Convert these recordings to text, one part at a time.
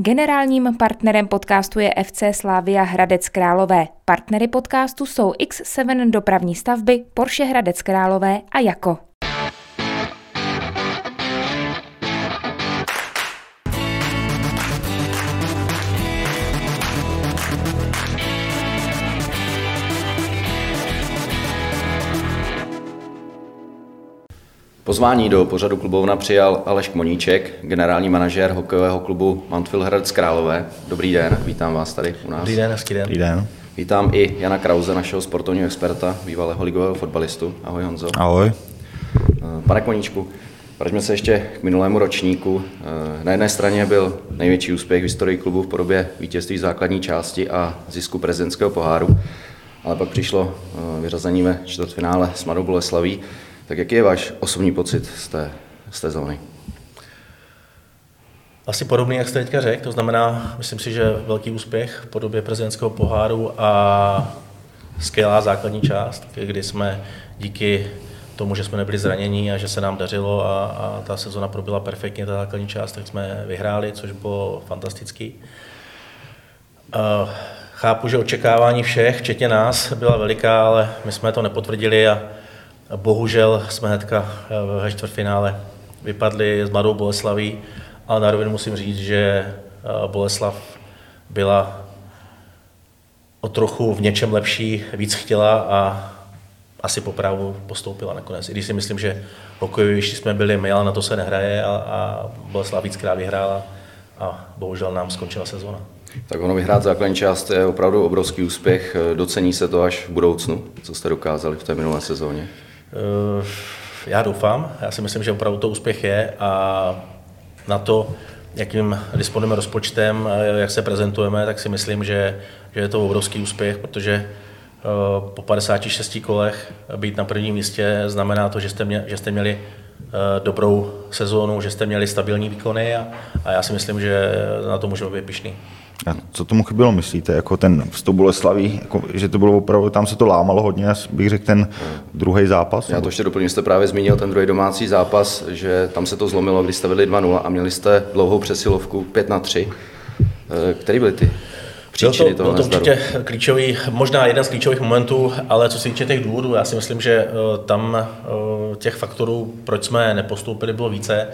Generálním partnerem podcastu je FC Slavia Hradec Králové. Partnery podcastu jsou X7 dopravní stavby, Porsche Hradec Králové a Jako. Pozvání do pořadu klubovna přijal Aleš Moníček, generální manažér hokejového klubu Mountfield Hradec Králové. Dobrý den, vítám vás tady u nás. Dobrý den, hezký den. Dobrý den. Vítám i Jana Krause, našeho sportovního experta, bývalého ligového fotbalistu. Ahoj Honzo. Ahoj. Eh, pane Koníčku, vraťme se ještě k minulému ročníku. Eh, na jedné straně byl největší úspěch v historii klubu v podobě vítězství základní části a zisku prezidentského poháru, ale pak přišlo eh, vyřazení ve čtvrtfinále s Mladou Boleslaví. Tak jaký je váš osobní pocit z té, z té zóny? Asi podobný, jak jste teďka řekl, to znamená, myslím si, že velký úspěch v podobě prezidentského poháru a skvělá základní část, kdy jsme díky tomu, že jsme nebyli zranění a že se nám dařilo a, a ta sezona proběhla perfektně, ta základní část, tak jsme vyhráli, což bylo fantastický. Chápu, že očekávání všech, včetně nás, byla veliká, ale my jsme to nepotvrdili a Bohužel jsme hnedka eh, ve čtvrtfinále vypadli s Mladou Boleslaví, ale rovinu musím říct, že eh, Boleslav byla o trochu v něčem lepší, víc chtěla a asi po právu postoupila nakonec. I když si myslím, že hokejovišti jsme byli my, ale na to se nehraje a, a Boleslav víckrát vyhrála a bohužel nám skončila sezona. Tak ono vyhrát základní část je opravdu obrovský úspěch. Docení se to až v budoucnu, co jste dokázali v té minulé sezóně? Eh, já doufám, já si myslím, že opravdu to úspěch je a na to, jakým disponujeme rozpočtem, jak se prezentujeme, tak si myslím, že, že je to obrovský úspěch, protože eh, po 56 kolech být na prvním místě znamená to, že jste, mě, že jste měli eh, dobrou sezónu, že jste měli stabilní výkony a, a já si myslím, že na to můžeme být pišný. A co tomu chybělo, myslíte? Jako ten vstup Boleslaví, jako, že to bylo opravdu, tam se to lámalo hodně, bych řekl ten druhý zápas? Já to ještě doplním, jste právě zmínil ten druhý domácí zápas, že tam se to zlomilo, když jste vedli 2-0 a měli jste dlouhou přesilovku 5 na 3. Eh, který byly ty příčiny byl to, byl to určitě klíčový, možná jeden z klíčových momentů, ale co se týče těch důvodů, já si myslím, že eh, tam eh, těch faktorů, proč jsme nepostoupili, bylo více.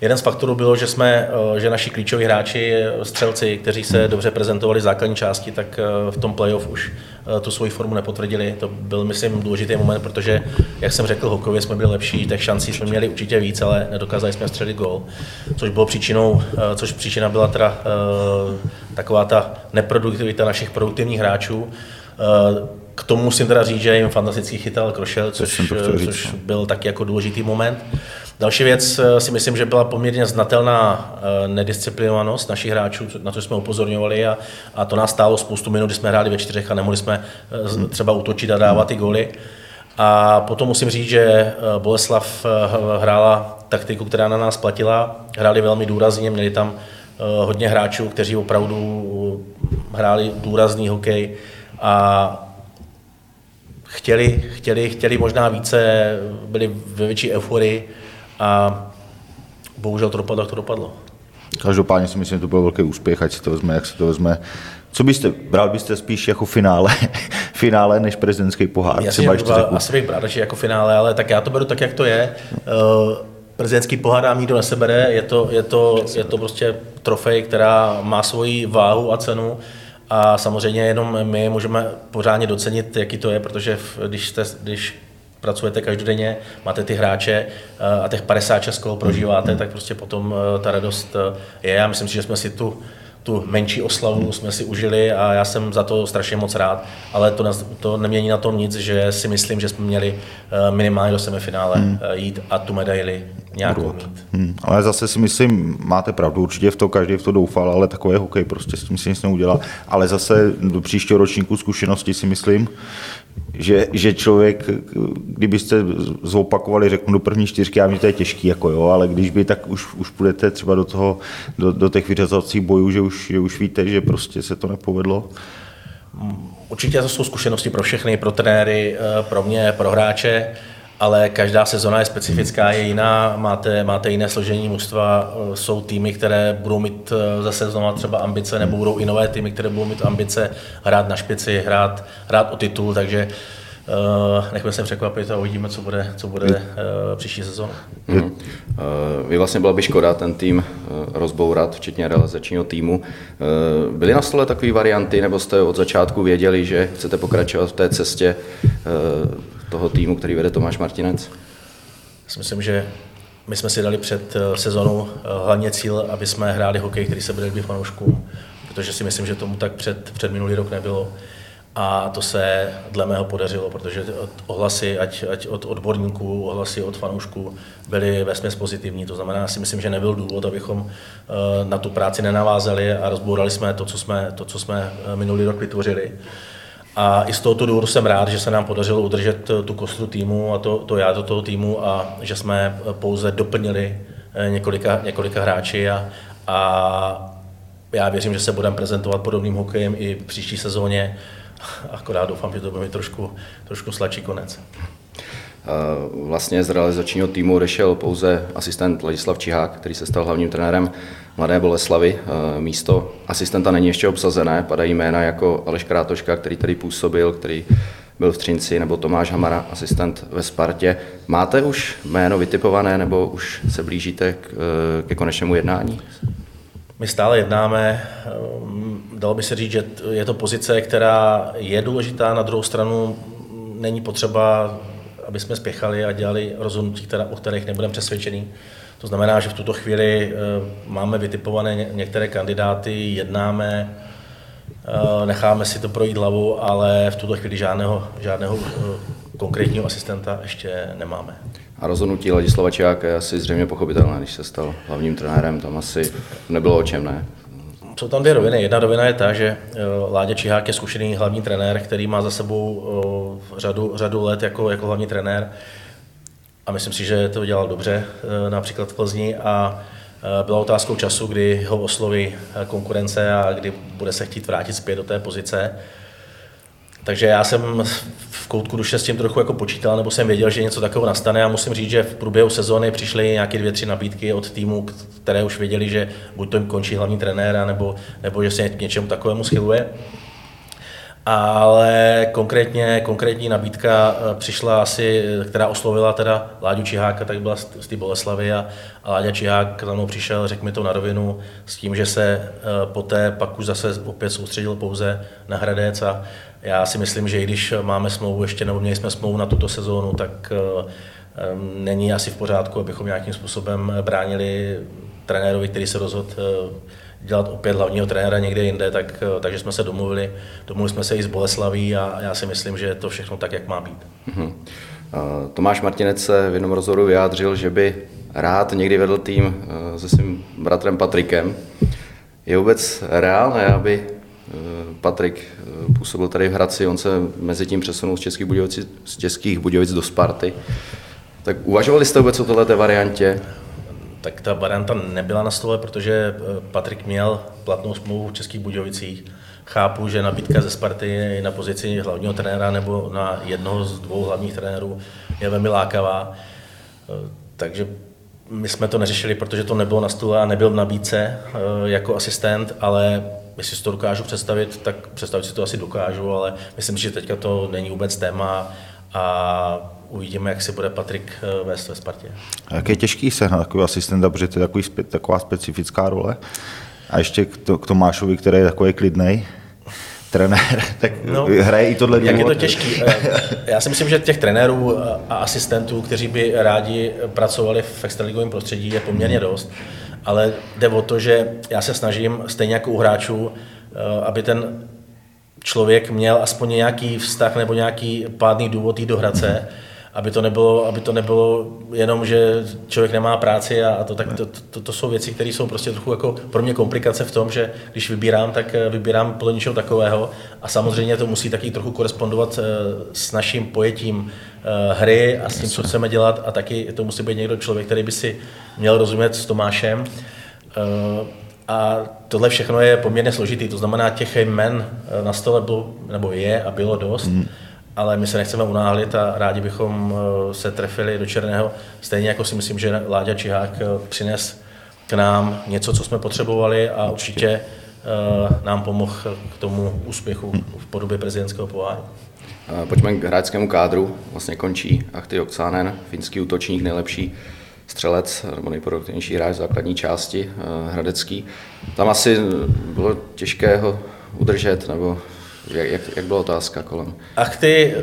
Jeden z faktorů bylo, že jsme, eh, že naši klíčoví hráči, eh, střelci, kteří se dobře prezentovali v základní části, tak eh, v tom playoff už tu svoji formu nepotvrdili. To byl, myslím, důležitý moment, protože, jak jsem řekl, hokově jsme byli lepší, těch šancí jsme měli určitě víc, ale nedokázali jsme střelit gol, což bylo příčinou, což příčina byla teda taková ta neproduktivita našich produktivních hráčů. K tomu musím teda říct, že jim fantasticky chytal Krošel, což, což no. byl taky jako důležitý moment. Další věc eh, si myslím, že byla poměrně znatelná eh, nedisciplinovanost našich hráčů, na to jsme upozorňovali a, a to nás stálo spoustu minut, kdy jsme hráli ve čtyřech a nemohli jsme eh, třeba útočit a dávat ty góly. A potom musím říct, že Boleslav hrála taktiku, která na nás platila. Hráli velmi důrazně, měli tam hodně hráčů, kteří opravdu hráli důrazný hokej a chtěli, chtěli, chtěli možná více, byli ve větší euforii a bohužel to dopadlo, jak to dopadlo. Každopádně si myslím, že to byl velký úspěch, ať si to vezme, jak si to vezme. Co byste, bral byste spíš jako finále, finále než prezidentský pohár? Já třeba ještě řeknu. Asi bych bral radši jako finále, ale tak já to beru tak, jak to je. Uh, prezidentský pohár nám nikdo nesebere, je to, je, to, je to prostě trofej, která má svoji váhu a cenu a samozřejmě jenom my můžeme pořádně docenit, jaký to je, protože když, jste, když pracujete každodenně, máte ty hráče eh, a těch 56 kol prožíváte, tak prostě potom eh, ta radost eh, je. Já myslím si, že jsme si tu tu menší oslavu jsme si užili a já jsem za to strašně moc rád, ale to, to nemění na tom nic, že si myslím, že jsme měli minimálně do semifinále hmm. jít a tu medaili nějakou mít. Hmm. Ale zase si myslím, máte pravdu, určitě v to každý v to doufal, ale takový hokej prostě s tím si nic neudělá. Ale zase do příštího ročníku zkušenosti si myslím, že, že člověk, kdybyste zopakovali, řeknu do první čtyřky, já vím, že to je těžký, jako jo, ale když by, tak už, už půjdete třeba do toho, do, do těch vyřazovacích bojů, že už, že už víte, že prostě se to nepovedlo. Určitě to jsou zkušenosti pro všechny, pro trenéry, eh, pro mě, pro hráče ale každá sezona je specifická, je jiná, máte, máte jiné složení mužstva, jsou týmy, které budou mít zase znova třeba ambice, nebo budou i nové týmy, které budou mít ambice hrát na špici, hrát, hrát o titul, takže Uh, nechme se překvapit a uvidíme, co bude, co bude uh, příští sezóna. Mm. Uh, vy vlastně byla by škoda ten tým uh, rozbourat, včetně realizačního týmu. Uh, byly na stole takové varianty, nebo jste od začátku věděli, že chcete pokračovat v té cestě toho týmu, který vede Tomáš Martinec? Já myslím, že my jsme si dali před sezónou hlavně cíl, aby jsme hráli hokej, který se bude líbit fanouškům, protože si myslím, že tomu tak před, před minulý rok nebylo. A to se dle mého podařilo, protože ohlasy, ať, ať od odborníků, ohlasy od fanoušků byly vesměs pozitivní. To znamená, si myslím, že nebyl důvod, abychom eh, na tu práci nenavázali a rozbourali jsme to, co jsme, to, co jsme eh, minulý rok vytvořili. A i z tohoto důvodu jsem rád, že se nám podařilo udržet tu kostru týmu a to, to já do toho týmu a že jsme pouze doplnili eh, několika, několika hráči a, a já věřím, že se budeme prezentovat podobným hokejem i v příští sezóně akorát doufám, že to bude mít trošku, trošku sladší konec. Vlastně z realizačního týmu odešel pouze asistent Ladislav Čihák, který se stal hlavním trenérem Mladé Boleslavy. Místo asistenta není ještě obsazené, padají jména jako Aleš Krátoška, který tady působil, který byl v Třinci, nebo Tomáš Hamara, asistent ve Spartě. Máte už jméno vytipované, nebo už se blížíte k, ke konečnému jednání? My stále jednáme. Dalo by se říct, že je to pozice, která je důležitá, na druhou stranu není potřeba, aby jsme spěchali a dělali rozhodnutí, která, o kterých nebudeme přesvědčení. To znamená, že v tuto chvíli ehm, máme vytipované některé kandidáty, jednáme, ehm, necháme si to projít hlavu, ale v tuto chvíli žádného, žádného konkrétního asistenta ještě nemáme. A rozhodnutí Ladislava Čiáka je asi zřejmě pochopitelné, když se stal hlavním trenérem, tam asi nebylo o čem, ne? Jsou tam dvě roviny. Jedna rovina je ta, že eh, Láďa Čihák je zkušený hlavní trenér, který má za sebou eh, řadu, řadu let jako, jako hlavní trenér. A myslím si, že to dělal dobře, eh, například v Plzni. A byla otázkou času, kdy ho osloví konkurence a kdy bude se chtít vrátit zpět do té pozice. Takže já jsem v koutku duše s tím trochu jako počítal, nebo jsem věděl, že něco takového nastane a musím říct, že v průběhu sezóny přišly nějaké dvě, tři nabídky od týmu, které už věděli, že buď to jim končí hlavní trenéra, nebo, nebo že se k něčemu takovému schyluje. Ale konkrétně, konkrétní nabídka eh, přišla asi, která oslovila teda Láďu Čiháka, tak byla z, té Boleslavy a, a Láďa Čihák za mnou přišel, řekl mi to na rovinu, s tím, že se eh, poté pak už zase opět soustředil pouze na Hradec a já si myslím, že i když máme smlouvu ještě, nebo měli jsme smlouvu na tuto sezónu, tak eh, není asi v pořádku, abychom nějakým způsobem bránili trenérovi, který se rozhodl dělat opět hlavního trenéra někde jinde, tak, eh, takže jsme se domluvili. Domluvili jsme se i s Boleslaví a já si myslím, že je to všechno tak, jak má být. Uh-huh. Tomáš Martinec se v jednom rozhovoru vyjádřil, že by rád někdy vedl tým eh, se svým bratrem Patrikem. Je vůbec reálné, aby Patrik působil tady v Hradci, on se mezi tím přesunul z Českých Budějovic, z Českých Budějovic do Sparty. Tak uvažovali jste vůbec o této variantě? Tak ta varianta nebyla na stole, protože eh, Patrik měl platnou smlouvu v Českých Budějovicích. Chápu, že nabídka ze Sparty na pozici hlavního trenéra nebo na jednoho z dvou hlavních trenérů je velmi lákavá. Eh, takže my jsme to neřešili, protože to nebylo na stole a nebyl v nabídce eh, jako asistent, ale jestli si to dokážu představit, tak představit si to asi dokážu, ale myslím, že teďka to není vůbec téma a uvidíme, jak si bude Patrik eh, vést ve Spartě. A jak je těžký sehnat takový asistenta, protože to je takový, taková specifická role. A ještě k, to, k Tomášovi, který je takový klidný trenér, tak no, hraje i tohle Jak je to těžký? Eh, já si myslím, že těch trenérů a asistentů, kteří by rádi pracovali v extraligovém prostředí, je poměrně dost. Ale jde o to, že já se snažím, stejně jako u hráčů, eh, aby ten člověk měl aspoň nějaký vztah nebo nějaký pádný důvod jít do Hradce, aby to nebylo, aby to nebylo jenom, že člověk nemá práci a, to, tak to, to, to jsou věci, které jsou prostě trochu jako pro mě komplikace v tom, že když vybírám, tak eh, vybírám podle něčeho takového. A samozřejmě to musí taky trochu korespondovat eh, s naším pojetím eh, hry a s tím, co chceme dělat. A taky to musí být někdo člověk, který by si měl rozumět s Tomášem. A tohle všechno je poměrně složitý, to znamená těch jmen na stole bylo, nebo je a bylo dost. Mm ale my se nechceme unáhlit a rádi bychom se trefili do černého. Stejně jako si myslím, že Láďa Čihák přines k nám něco, co jsme potřebovali a určitě nám pomohl k tomu úspěchu v podobě prezidentského poháru. Pojďme k hráčskému kádru. Vlastně končí Achty Oksanen, finský útočník, nejlepší střelec nebo nejproduktivnější hráč v základní části, hradecký. Tam asi bylo těžké ho udržet, nebo jak, jak, jak byla otázka kolem? Achty,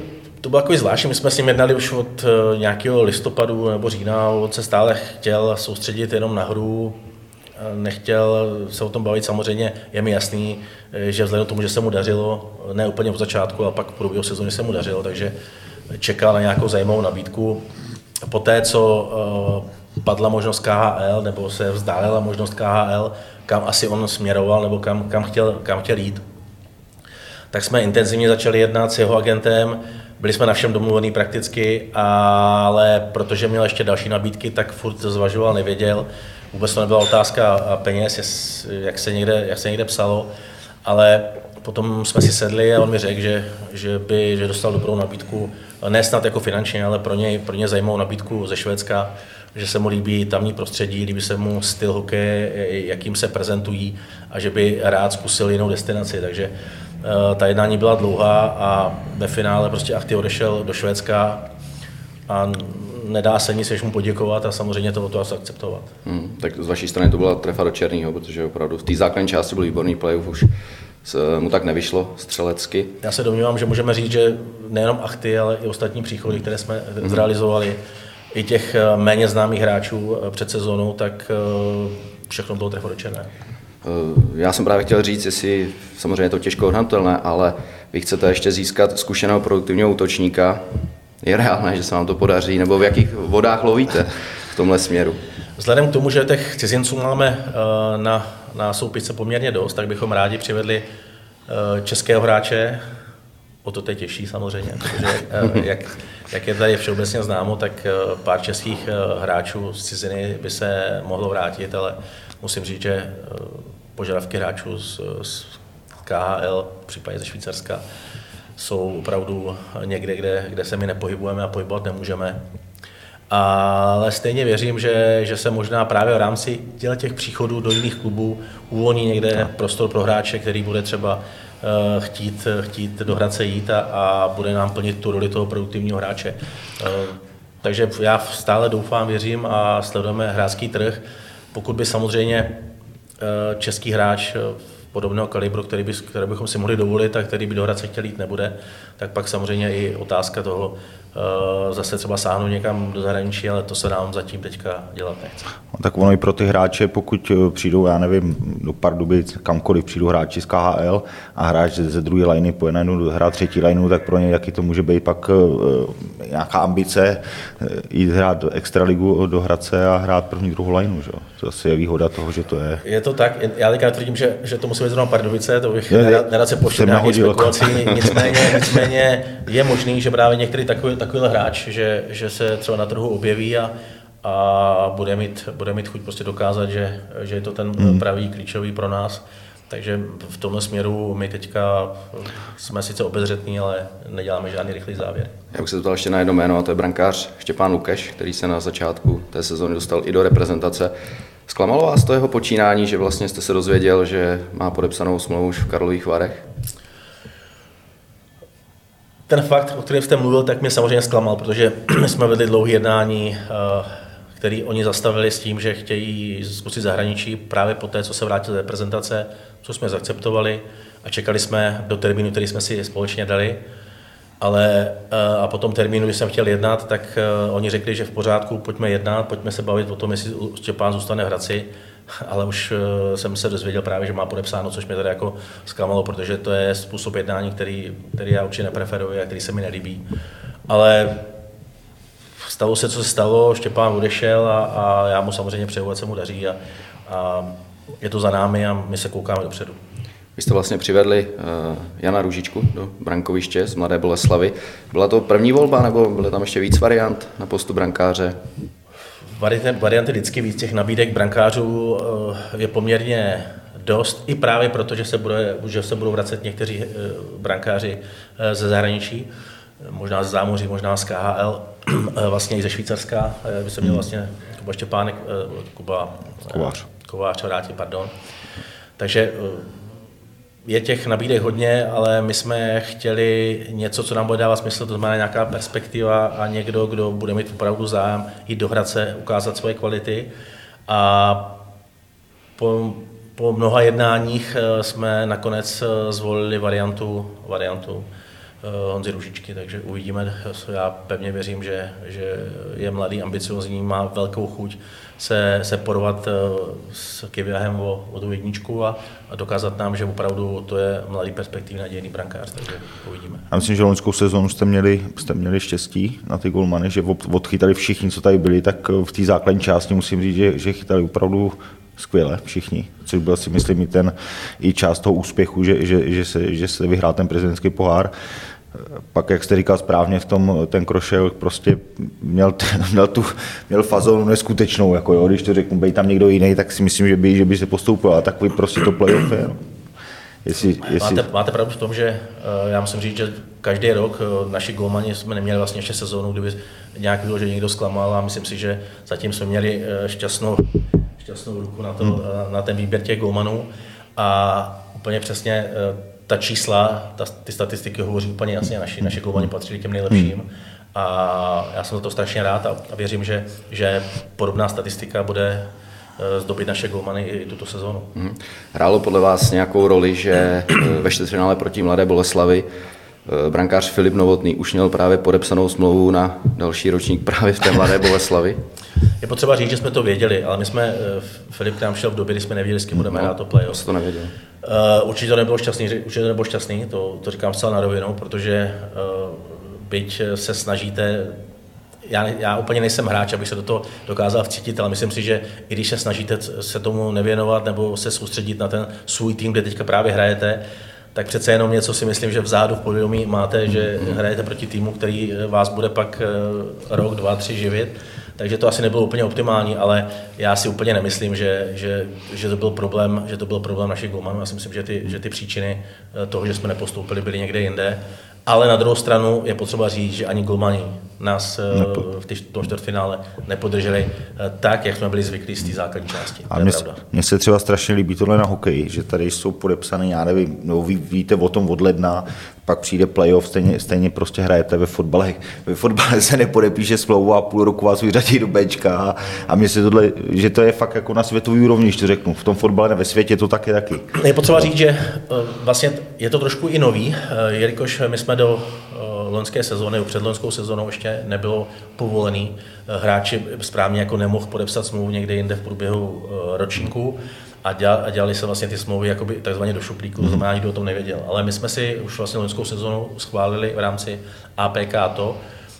to bylo takový zvláštní, my jsme s ním jednali už od eh, nějakého listopadu nebo října, on se stále chtěl soustředit jenom na hru, nechtěl se o tom bavit. Samozřejmě je mi jasný, že vzhledem k tomu, že se mu dařilo, ne úplně od začátku, ale pak v průběhu sezóny se mu dařilo, takže čekal na nějakou zajímavou nabídku. Poté, co eh, padla možnost KHL, nebo se vzdálila možnost KHL, kam asi on směroval, nebo kam, kam, chtěl, kam chtěl jít, tak jsme intenzivně začali jednat s jeho agentem, byli jsme na všem domluvení prakticky, ale protože měl ještě další nabídky, tak furt zvažoval, nevěděl. Vůbec to nebyla otázka peněz, jak se někde, jak se někde psalo, ale potom jsme si sedli a on mi řekl, že, že by že dostal dobrou nabídku, ne snad jako finančně, ale pro něj, pro ně zajímavou nabídku ze Švédska, že se mu líbí tamní prostředí, líbí se mu styl hokeje, jakým se prezentují a že by rád zkusil jinou destinaci. Takže ta jednání byla dlouhá a ve finále prostě Achty odešel do Švédska a nedá se nic, než mu poděkovat a samozřejmě to o to asi akceptovat. Hmm, tak z vaší strany to byla trefa do černého, protože opravdu v té základní části byl výborný playoff, už se mu tak nevyšlo střelecky. Já se domnívám, že můžeme říct, že nejenom Achty, ale i ostatní příchody, které jsme hmm. zrealizovali, i těch eh, méně známých hráčů eh, před sezónou, tak eh, všechno bylo trefa do černého. Já jsem právě chtěl říct, jestli samozřejmě je to těžko odhadnutelné, ale vy chcete ještě získat zkušeného produktivního útočníka, je reálné, že se vám to podaří, nebo v jakých vodách lovíte v tomhle směru? Vzhledem k tomu, že těch cizinců máme eh, na, na soupisce poměrně dost, tak bychom rádi přivedli eh, českého hráče, o to teď těžší samozřejmě, protože eh, jak, jak je tady všeobecně známo, tak pár českých hráčů z ciziny by se mohlo vrátit, ale musím říct, že požadavky hráčů z, z KHL, případně ze Švýcarska, jsou opravdu někde, kde, kde se my nepohybujeme a pohybovat nemůžeme. Ale stejně věřím, že, že se možná právě v rámci těch příchodů do jiných klubů uvolní někde prostor pro hráče, který bude třeba uh, chtít, chtít do Hradce jít a, a bude nám plnit tu roli toho produktivního hráče. Uh, takže já stále doufám, věřím a sledujeme hráčský trh. Pokud by samozřejmě český hráč podobného kalibru, který, by, který bychom si mohli dovolit a který by do Hradce chtěl jít nebude, tak pak samozřejmě i otázka toho, Eh, zase třeba sáhnout někam do zahraničí, ale to se nám zatím teďka dělat nechce. No, tak ono i pro ty hráče, pokud eh, přijdou, já nevím, do Pardubic, kamkoliv přijdou hráči z KHL a hráč ze druhé liny po jednou hrát třetí lineu, tak pro ně jaký to může být pak uh, nějaká ambice jít hrát do extraligu do Hradce a hrát první, druhou lineu. Že? To asi je výhoda toho, že to je. Je to tak, já teďka tvrdím, že, že to musí být zrovna Pardubice, to bych nerad, nerad se poštěl nějaký spekulací, nicméně, nicméně je možný, že právě některý takový, takovýhle hráč, že, že se třeba na trhu objeví a, a bude, mít, bude mít chuť prostě dokázat, že, že je to ten hmm. pravý klíčový pro nás. Takže v tomhle směru my teďka jsme sice obezřetní, ale neděláme žádný rychlý závěr. Já bych se zeptal ještě na jedno jméno, a to je brankář Štěpán Lukeš, který se na začátku té sezóny dostal i do reprezentace. Zklamalo vás to jeho počínání, že vlastně jste se dozvěděl, že má podepsanou smlouvu už v Karlových Varech? Ten fakt, o kterém jste mluvil, tak mě samozřejmě zklamal, protože jsme vedli dlouhé jednání, eh, který oni zastavili s tím, že chtějí zkusit zahraničí právě po té, co se vrátil z reprezentace, co jsme zaakceptovali a čekali jsme do termínu, který jsme si společně dali. Ale eh, a potom termínu, když jsem chtěl jednat, tak eh, oni řekli, že v pořádku, pojďme jednat, pojďme se bavit o tom, jestli Štěpán zůstane v Hradci ale už eh, jsem se dozvěděl právě, že má podepsáno, což mě tady jako zklamalo, protože to je způsob jednání, který, který já určitě nepreferuji a který se mi nelíbí. Ale stalo se, co se stalo, Štěpán odešel a, a já mu samozřejmě přeju, ať se mu daří a, a je to za námi a my se koukáme dopředu. Vy jste vlastně přivedli uh, Jana Růžičku do brankoviště z Mladé Boleslavy. Byla to první volba nebo byly tam ještě víc variant na postu brankáře? Varianty, vždycky víc těch nabídek brankářů eh, je poměrně dost, i právě proto, že se, bude, že se budou vracet někteří eh, brankáři eh, ze zahraničí. možná z zámoří, možná z KHL, vlastně i ze Švýcarska, by se měl hmm. vlastně Kuba Štěpánek, Kuba Kovář, Kovář vrátit, pardon. Takže je těch nabídek hodně, ale my jsme chtěli něco, co nám bude dávat smysl, to znamená nějaká perspektiva a někdo, kdo bude mít opravdu zájem jít do Hradce, ukázat svoje kvality. A po, po mnoha jednáních eh, jsme nakonec eh, zvolili variantu, variantu eh, Honzy Ružičky, takže uvidíme. Já pevně věřím, že, že je mladý, ambiciozní, má velkou chuť se, se porovat s Kiviahem o, o tu jedničku a, a dokázat nám, že opravdu to je mladý perspektivní nadějný brankář, takže uvidíme. Já myslím, že loňskou sezónu jste měli, jste měli štěstí na ty golmany, že odchytali všichni, co tady byli, tak v té základní části musím říct, že, že chytali opravdu skvěle všichni, což byl si myslím i ten i část toho úspěchu, že, že, že, se, že se vyhrál ten prezidentský pohár. Pak, jak jste říkal správně, v tom ten Krošel prostě měl, měl tu měl fazonu neskutečnou, jako jo, když to řeknu, bej tam někdo jiný, tak si myslím, že by, že by se postoupil, a takový prostě to playoff je. No. Jestli, jestli... Máte, máte pravdu v tom, že eh, já musím říct, že každý rok eh, naši golmani jsme neměli vlastně ještě sezónu, kdyby nějak bylo, že někdo zklamal a myslím si, že zatím jsme měli eh, šťastnou šťastnou ruku na, to, hmm. na ten výběr těch golmanů a úplně přesně ta čísla, ta, ty statistiky hovoří úplně jasně, naši, naše golmani patří těm nejlepším. Hmm. A já jsem za to strašně rád a, a věřím, že, že podobná statistika bude eh, zdobit naše golmany i tuto sezónu. Hmm. Hrálo podle vás nějakou roli, že eh, ve čtvrtfinále proti Mladé Boleslavi brankář Filip Novotný už měl právě podepsanou smlouvu na další ročník právě v té Mladé Boleslavi? Je potřeba říct, že jsme to věděli, ale my jsme, eh, Filip k nám šel v době, kdy jsme nevěděli, s kým budeme no, hrát to playoff. to nevěděl. Uh, určitě to nebylo šťastný, určitě to nebylo šťastný, to, to říkám zcela na rovinu, protože uh, byť se snažíte já, já úplně nejsem hráč, abych se do toho dokázal vcítit, ale myslím si, že i když se snažíte se tomu nevěnovat nebo se soustředit na ten svůj tým, kde teďka právě hrajete, tak přece jenom něco si myslím, že vzadu v povědomí máte, že hrajete proti týmu, který vás bude pak rok, dva, tři živit takže to asi nebylo úplně optimální, ale já si úplně nemyslím, že, že, že to byl problém, že to byl problém našich golmanů. Já si myslím, že ty, že ty příčiny eh, toho, že jsme nepostoupili, byly někde jinde. Ale na druhou stranu je potřeba říct, že ani golmani nás eh, Nepo... v tom čtvrtfinále nepodrželi eh, tak, jak jsme byli zvyklí z té základní části. A mně se třeba strašně líbí tohle na hokeji, že tady jsou podepsané, já nevím, no, ví, víte o tom od ledna, pak přijde playoff, stejně, stejně prostě hrajete ve fotbale. Ve fotbale se nepodepíše smlouvu a půl roku vás vyřadí do Bčka a, a mně se tohle, že to je fakt jako na světový úrovni, když to řeknu. V tom fotbale ve světě to taky taky. Je potřeba říct, že eh, vlastně je to trošku i nový, jelikož my jsme do loňské sezóny, před loňskou sezónou ještě nebylo povolený. Eh, hráči správně jako nemohl podepsat smlouvu někde jinde v průběhu eh, ročníku a dělali se vlastně ty smlouvy jakoby takzvaně do šuplíku, to znamená, nikdo o tom nevěděl. Ale my jsme si už vlastně loňskou sezónu schválili v rámci APK to,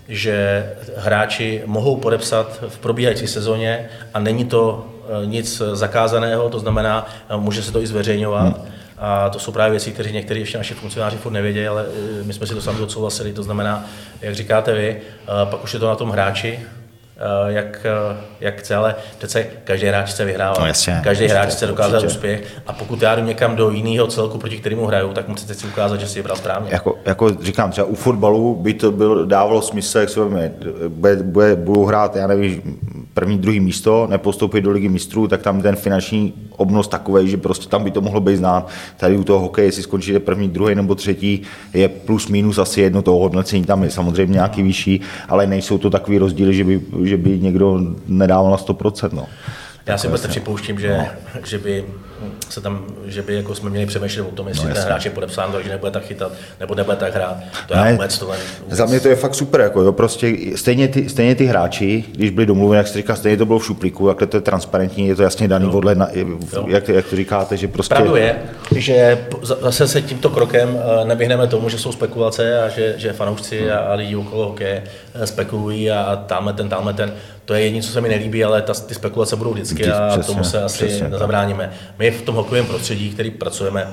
že hráči mohou podepsat v probíhající sezóně a není to eh, nic zakázaného, to znamená, může se to i zveřejňovat. Hmm a to jsou právě věci, které někteří ještě naši funkcionáři furt nevěděli, ale eh, my jsme si to sami odsouhlasili. To znamená, jak říkáte vy, eh, pak už je to na tom hráči, Eh, jak, jak chce, ale přece každý hráč chce vyhrávat. No, jasně, každý hráč chce dokázat určitě. úspěch a pokud já jdu někam do jiného celku, proti kterému hraju, tak musíte si ukázat, že si vybral správně. Jako, jako říkám, třeba u fotbalu by to byl, dávalo smysl, jak se bude, bude, budou hrát, já nevím, první, druhý místo, nepostoupit do ligy mistrů, tak tam ten finanční obnos takový, že prostě tam by to mohlo být znát. Tady u toho hokeje, jestli skončíte první, druhý nebo třetí, je plus minus asi jedno toho hodnocení, tam je samozřejmě nějaký vyšší, ale nejsou to takový rozdíly, že by, že by někdo nedával na 100%. No. Já si prostě připouštím, že, no. že by se tam, že by jako jsme měli přemýšlet o tom, jestli no, ten hráč je podepsán, takže nebude tak chytat, nebo nebude tak hrát. To ne, vůbec, to vůbec. Za mě to je fakt super, jako jo, prostě stejně ty, stejně ty hráči, když byli domluveni, jak jste říkal, stejně to bylo v šuplíku, jak to je transparentní, je to jasně daný no. odle, jak, jak, to říkáte, že prostě... Pravdu je, že zase se tímto krokem eh, nevyhneme tomu, že jsou spekulace a že, že fanoušci a, a lidi okolo hokeje eh, spekulují a tamhle ten, tamhle ten. To je jediné, co se mi nelíbí, ale ta, ty spekulace budou vždycky a přesně, tomu se asi přesně, nezabráníme. My v tom hokejovém prostředí, který pracujeme,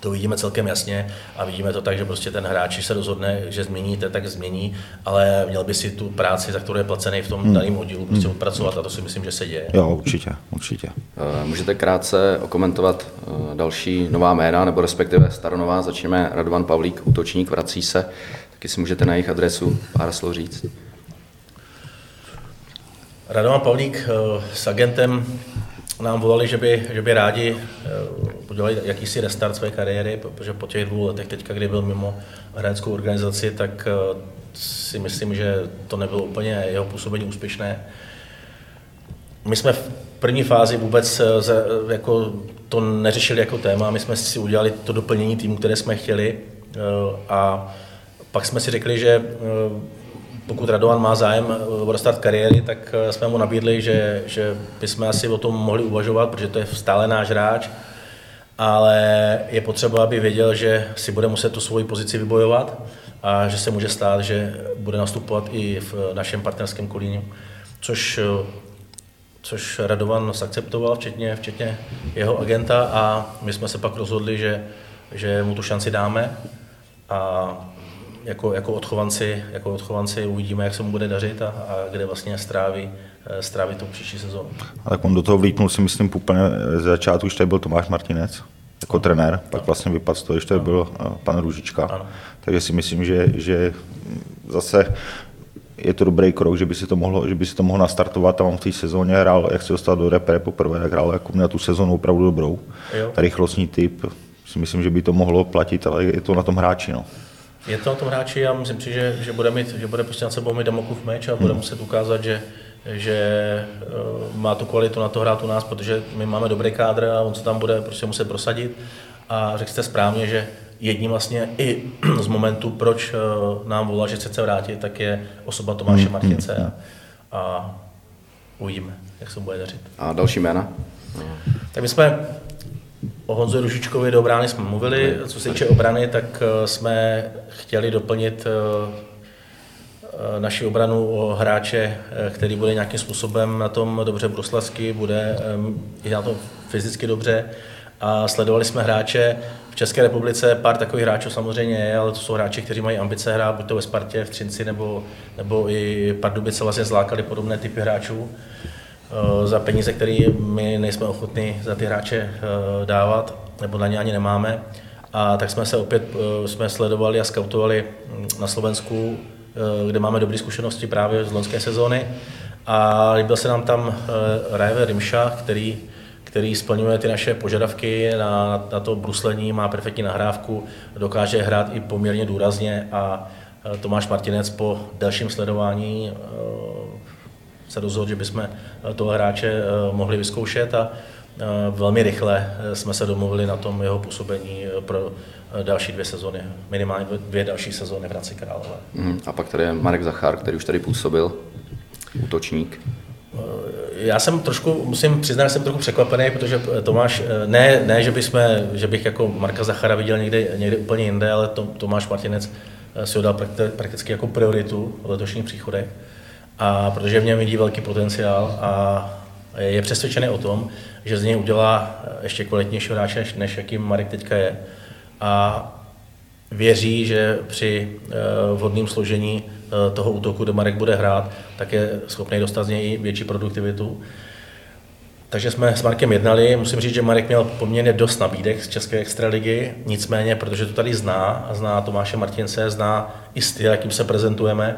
to vidíme celkem jasně a vidíme to tak, že prostě ten hráč, se rozhodne, že změníte, tak změní, ale měl by si tu práci, za kterou je placený v tom hmm. daném oddílu, prostě hmm. odpracovat a to si myslím, že se děje. Jo, určitě, určitě. Eh, můžete krátce okomentovat eh, další nová jména, nebo respektive staronová, začneme Radovan Pavlík, útočník, vrací se, taky si můžete na jejich adresu pár slov říct. Radovan Pavlík eh, s agentem nám volali, že by, že by rádi udělali jakýsi restart své kariéry, protože po těch dvou letech teďka, kdy byl mimo hráčskou organizaci, tak eh, si myslím, že to nebylo úplně jeho působení úspěšné. My jsme v první fázi vůbec eh, jako to neřešili jako téma, my jsme si udělali to doplnění týmu, které jsme chtěli eh, a pak jsme si řekli, že pokud Radovan má zájem o restart kariéry, tak jsme mu nabídli, že, že bychom asi o tom mohli uvažovat, protože to je stále náš hráč, ale je potřeba, aby věděl, že si bude muset tu svoji pozici vybojovat a že se může stát, že bude nastupovat i v našem partnerském kolíně, což, což Radovan akceptoval, včetně, včetně jeho agenta a my jsme se pak rozhodli, že, že mu tu šanci dáme. A jako, jako, odchovanci, jako odchovanci uvidíme, jak se mu bude dařit a, a kde vlastně stráví, stráví tu příští sezónu. A tak on do toho vlítnul si myslím úplně ze začátku, už tady byl Tomáš Martinec jako no. trenér, pak vlastně vypadl z toho, když tady byl eh, pan Růžička. Ano. Takže si myslím, že, že zase je to dobrý krok, že by si to mohlo, že by si to mohlo nastartovat a on v té sezóně hrál, jak se dostal do repre poprvé, tak hrál jako měl tu sezónu opravdu dobrou. Jo. Ta rychlostní typ, si myslím, že by to mohlo platit, ale je to na tom hráči. No. Je to na tom hráči a myslím si, že, že bude, mít, že bude prostě na sebou mít Damoklův meč a bude hmm. muset ukázat, že, že uh, má tu kvalitu na to hrát u nás, protože my máme dobrý kádr a on se tam bude prostě muset prosadit. A řekl jste správně, že jedním vlastně i z momentů, proč uh, nám volá, že se chce vrátit, tak je osoba Tomáše hmm. Martince a, a uvidíme, jak se bude dařit. A další jména? Tak my jsme O Honzo Ružičkovi do obrany jsme mluvili. Co se týče obrany, tak eh, jsme chtěli doplnit eh, eh, naši obranu o hráče, který bude nějakým způsobem na tom dobře bruslasky, bude i na tom fyzicky dobře. A sledovali jsme hráče v České republice, pár takových hráčů samozřejmě je, ale to jsou hráči, kteří mají ambice hrát buď to ve Spartě, v Třinci, nebo, nebo i Pardubice vlastně zlákali podobné typy hráčů. Eh, za peníze, které my nejsme ochotni za ty hráče eh, dávat, nebo na ně ani nemáme. A tak jsme se opět eh, jsme sledovali a skautovali hm, na Slovensku, kde máme dobré zkušenosti právě z loňské sezóny. A líbil se nám tam Rajevé Rimša, který, který splňuje ty naše požadavky na, na to bruslení, má perfektní nahrávku, dokáže hrát i poměrně důrazně a Tomáš Martinec po delším sledování se rozhodl, že bychom eh, toho hráče eh, mohli vyzkoušet a eh, velmi rychle jsme se domluvili na tom jeho působení pro další dvě sezóny, minimálně dvě další sezóny v Hradci Králové. Mm, a pak tady je Marek Zachár, který už tady působil, útočník. Já jsem trošku, musím přiznat, že jsem trochu překvapený, protože Tomáš, ne, ne že, bychom, že bych jako Marka Zachara viděl někde, někde úplně jinde, ale Tomáš Martinec si ho dal prakticky jako prioritu v letošních příchodech a protože v něm vidí velký potenciál a je přesvědčený o tom, že z něj udělá ještě kvalitnějšího hráče, než, než jaký Marek teďka je. A věří, že při uh, vhodném složení uh, toho útoku, kde Marek bude hrát, tak je schopný dostat z něj větší produktivitu. Takže jsme s Markem jednali. Musím říct, že Marek měl poměrně dost nabídek z České extraligy, nicméně, protože to tady zná a zná Tomáše Martince, zná i styl, jakým se prezentujeme,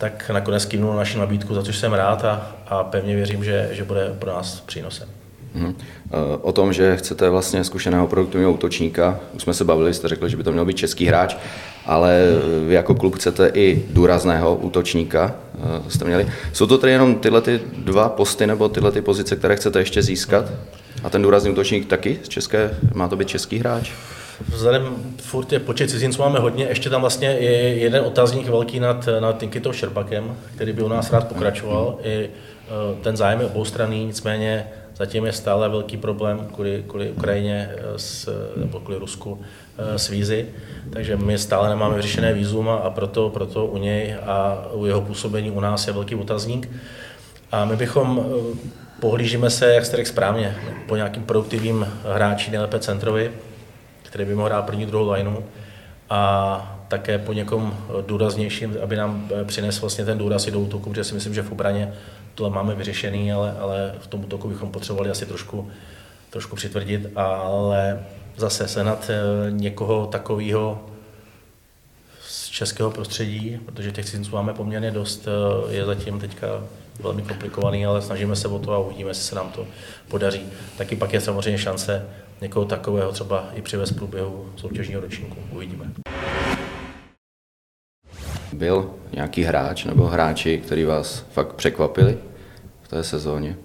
tak nakonec kývnul naši nabídku, za což jsem rád a, a pevně věřím, že, že bude pro nás přínosem. Hmm. O tom, že chcete vlastně zkušeného produktivního útočníka, už jsme se bavili, jste řekli, že by to měl být český hráč, ale vy jako klub chcete i důrazného útočníka, eh, jste měli. Jsou to tedy jenom tyhle ty dva posty nebo tyhle ty pozice, které chcete ještě získat? A ten důrazný útočník taky z české, má to být český hráč? Vzhledem furt je počet cizinců máme hodně, ještě tam vlastně je jeden otazník velký nad, nad Tinkitou Šerpakem, který by u nás rád pokračoval. I e, ten zájem je oboustranný, nicméně zatím je stále velký problém kvůli, kvůli Ukrajině e, s, nebo kvůli Rusku e, s vízy, takže my stále nemáme vyřešené vízum a proto, proto u něj a u jeho působení u nás je velký otazník. A my bychom pohlížíme se, jak jste řekl správně, po nějakým produktivním hráči, nejlépe centrovi, který by mohl hrát první, druhou lineu a také po někom důraznějším, aby nám přinesl vlastně ten důraz i do útoku, protože si myslím, že v obraně tohle máme vyřešený, ale, ale v tom útoku bychom potřebovali asi trošku, trošku přitvrdit, ale zase senat eh, někoho takového z českého prostředí, protože těch cizinců máme poměrně dost, eh, je zatím teďka velmi komplikovaný, ale snažíme se o to a uvidíme, jestli se nám to podaří. Taky pak je samozřejmě šance někoho takového třeba i přivez průběhu soutěžního ročníku. Uvidíme. Byl nějaký hráč nebo hráči, který vás fakt překvapili v té sezóně?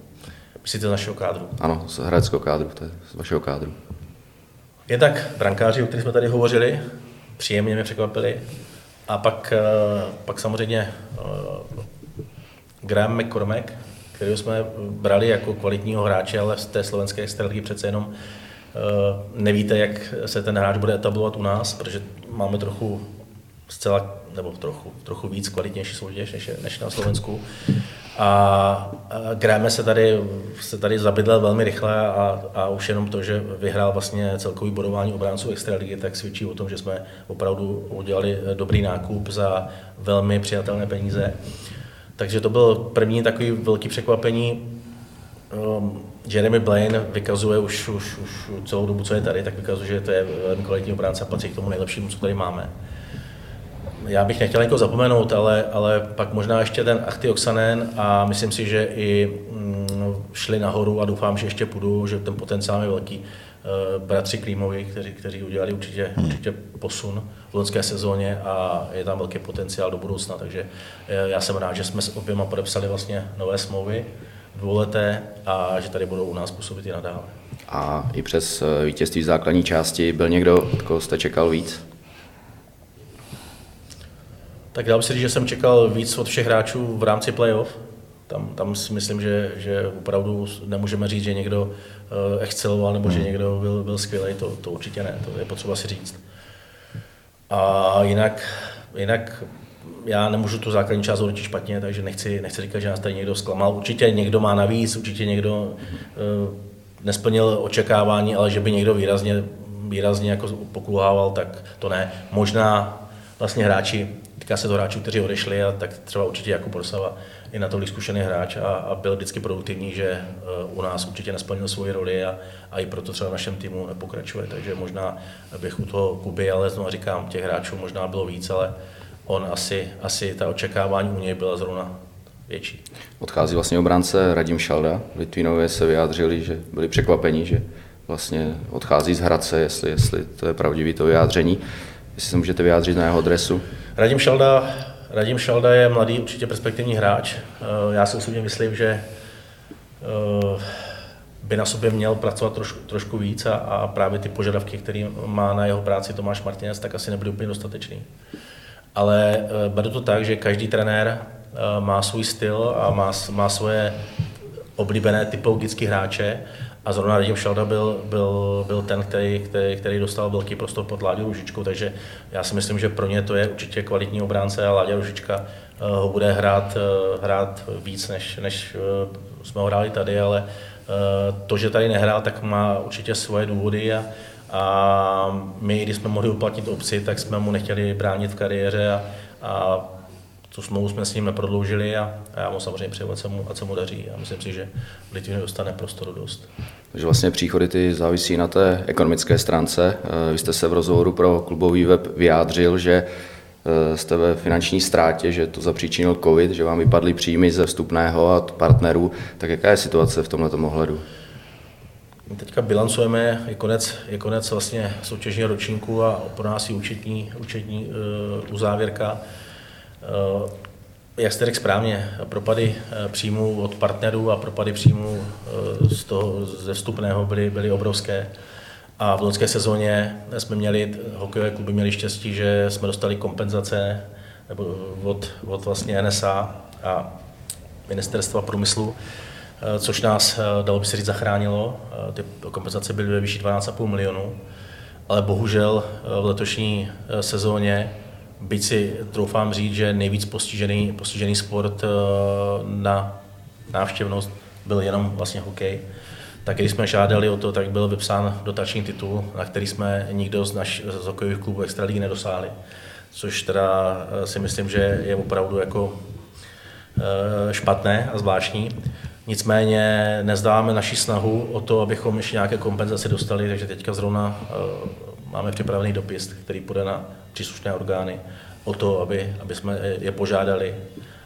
Myslíte z našeho kádru? Ano, z hráčského kádru, to je z vašeho kádru. Je tak brankáři, o kterých jsme tady hovořili, příjemně mě překvapili. A pak, eh, pak samozřejmě eh, Graham McCormack, který jsme brali jako kvalitního hráče, ale z té slovenské extraligy přece jenom eh, nevíte, jak se ten hráč bude etablovat u nás, protože máme trochu zcela, nebo trochu, trochu víc kvalitnější soutěž než, než na Slovensku. A Gráme se tady, se tady zabydlel velmi rychle a, a už jenom to, že vyhrál vlastně celkový bodování obránců Extraligy, tak svědčí o tom, že jsme opravdu udělali dobrý nákup za velmi přijatelné peníze. Takže to byl první takový velký překvapení. Um, Jeremy Blaine vykazuje už, už, už celou dobu, co je tady, tak vykazuje, že to je velmi kvalitní obránce a patří k tomu nejlepšímu, co tady máme já bych nechtěl někoho zapomenout, ale, ale pak možná ještě ten Achty Oxanen a myslím si, že i mm, šli nahoru a doufám, že ještě půjdu, že ten potenciál je velký. Uh, bratři Klímovi, kteří, kteří udělali určitě, hmm. určitě posun v loňské sezóně a je tam velký potenciál do budoucna, takže uh, já jsem rád, že jsme s oběma podepsali vlastně nové smlouvy dvouleté a že tady budou u nás působit i nadále. A i přes eh, vítězství v základní části byl někdo, od koho jste čekal víc? Tak dá se říct, že jsem čekal víc od všech hráčů v rámci playoff. Tam, tam si myslím, že, že opravdu nemůžeme říct, že někdo uh, exceloval nebo že hmm. někdo byl, byl skvělý, to, to určitě ne, to je potřeba si říct. A jinak, jinak já nemůžu tu základní část hodnotit špatně, takže nechci, nechci říkat, že nás tady někdo zklamal. Určitě někdo má navíc, určitě někdo uh, nesplnil očekávání, ale že by někdo výrazně, výrazně jako pokulhával, tak to ne. Možná vlastně hráči Týká se to hráčů, kteří odešli a tak třeba určitě jako Borsava je natolik zkušený hráč a, a byl vždycky produktivní, že uh, u nás určitě nesplnil svoji roli a, a i proto třeba v našem týmu nepokračuje. Takže možná bych u toho Kuby, ale znovu říkám, těch hráčů možná bylo víc, ale on asi, asi ta očekávání u něj byla zrovna větší. Odchází vlastně obránce Radim Šalda. Litvínově se vyjádřili, že byli překvapení, že vlastně odchází z Hradce, jestli, jestli to je pravdivý to vyjádření. Jestli se můžete vyjádřit na jeho adresu. Radim Šalda, Radim Šalda je mladý, určitě perspektivní hráč. Eh, já si osobně myslím, že eh, by na sobě měl pracovat troš, trošku víc a, a právě ty požadavky, které má na jeho práci Tomáš Martinez, tak asi nebude úplně dostatečný. Ale eh, beru to tak, že každý trenér má svůj styl a má, má svoje oblíbené typologické hráče a zrovna Radim Šalda byl, byl, byl ten, který, který, který dostal velký prostor pod Láďou Ružičkou, takže já si myslím, že pro ně to je určitě kvalitní obránce a Láďa Ružička eh, ho bude hrát, eh, hrát víc, než, než eh, jsme ho hráli tady, ale to, že tady nehrál, tak má určitě svoje důvody a, a my, když jsme mohli uplatnit obci, tak jsme mu nechtěli bránit v kariéře a, a tu smlouvu jsme s ním neprodloužili a, a já mu samozřejmě přeju, ať se mu, ať se mu daří a myslím si, že Litvín dostane prostoru dost. Takže vlastně příchody ty závisí na té ekonomické stránce. Eh, vy jste se v rozhovoru pro klubový web vyjádřil, že eh, jste ve finanční ztrátě, že to zapříčinil covid, že vám vypadly příjmy ze vstupného a partnerů. Tak jaká je situace v tomto ohledu? My teďka bilancujeme, je konec, je konec vlastně soutěžního ročníku a pro nás je účetní, účetní uh, uzávěrka. Uh, jak jste řekl správně, propady eh, příjmů od partnerů a propady příjmů eh, z toho, ze vstupného byly, byly obrovské. A v loňské sezóně jsme měli, hokejové kluby měli štěstí, že jsme dostali kompenzace nebo od, od vlastně NSA a ministerstva průmyslu, eh, což nás, dalo by se říct, zachránilo. Ty kompenzace byly ve výši 12,5 milionů, ale bohužel v letošní sezóně byť si troufám říct, že nejvíc postižený, postižený sport eh, na návštěvnost byl jenom vlastně hokej, tak když jsme žádali o to, tak byl vypsán dotační titul, na který jsme nikdo z, naš, z hokejových klubů Extraligy nedosáhli. Což teda si myslím, že je opravdu jako špatné a zvláštní. Nicméně nezdáváme naši snahu o to, abychom ještě nějaké kompenzace dostali, takže teďka zrovna máme připravený dopis, který půjde na příslušné orgány o to, aby, aby jsme je požádali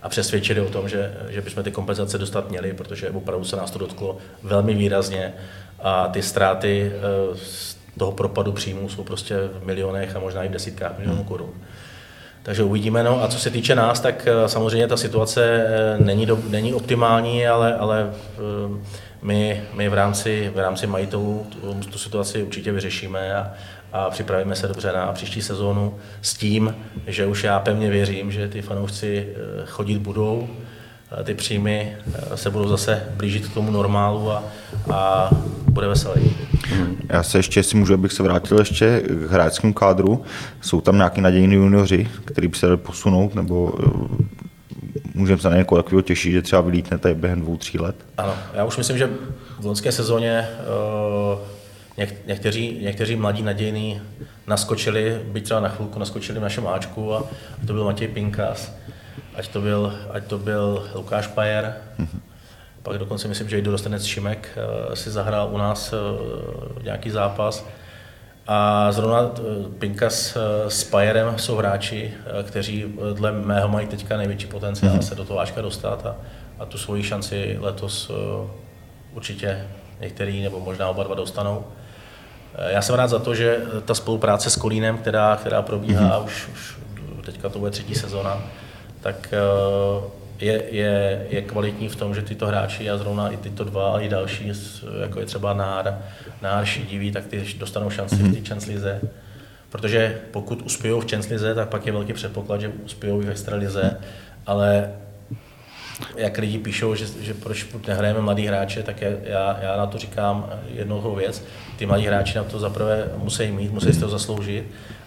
a přesvědčili o tom, že, že bychom ty kompenzace dostat měli, protože opravdu se nás to dotklo velmi výrazně a ty ztráty eh, z toho propadu příjmů jsou prostě v milionech a možná i v desítkách milionů korun. Takže uvidíme. No a co se týče nás, tak eh, samozřejmě ta situace eh, není, do, není optimální, ale, ale my, my v rámci, v rámci majitelů tu, tu situaci určitě vyřešíme a, a připravíme se dobře na příští sezónu s tím, že už já pevně věřím, že ty fanoušci eh, chodit budou, ty příjmy eh, se budou zase blížit k tomu normálu a, a bude veselý. Já se ještě, jestli můžu, abych se vrátil ještě k hráčskému kádru. Jsou tam nějaký nadějní junioři, který by se dali posunout, nebo eh, můžeme se na někoho takového těšit, že třeba vylítnete během dvou, tří let? Ano, já už myslím, že v loňské sezóně uh, někteří, někteří mladí nadějní naskočili, byť třeba na chvilku naskočili v našem Ačku a, to byl Matěj Pinkas, ať to byl, ať to byl Lukáš Pajer, mm-hmm. pak dokonce myslím, že i dorostenec Šimek uh, si zahrál u nás uh, nějaký zápas. A zrovna uh, Pinkas s Pajerem jsou hráči, kteří dle mého mají teďka největší potenciál mm-hmm. se do toho Ačka dostat a, a tu svoji šanci letos určitě některý nebo možná oba dva dostanou. Eh, já jsem rád za to, že ta spolupráce s Kolínem, která, která probíhá mm-hmm. už, už teďka to bude třetí sezona, tak eh, je, je, je kvalitní v tom, že tyto hráči a zrovna i tyto dva a i další, jako je třeba Nár, Nár Šidivý, tak ty dostanou šanci mm-hmm. v té League. Protože pokud uspějou v League, tak pak je velký předpoklad, že uspějou i v Extralize, ale jak lidi píšou, že, že proč nehrajeme mladý hráče, tak já, já na to říkám jednou věc. Ty mladí hráči na to zaprvé musí mít, musí si to zasloužit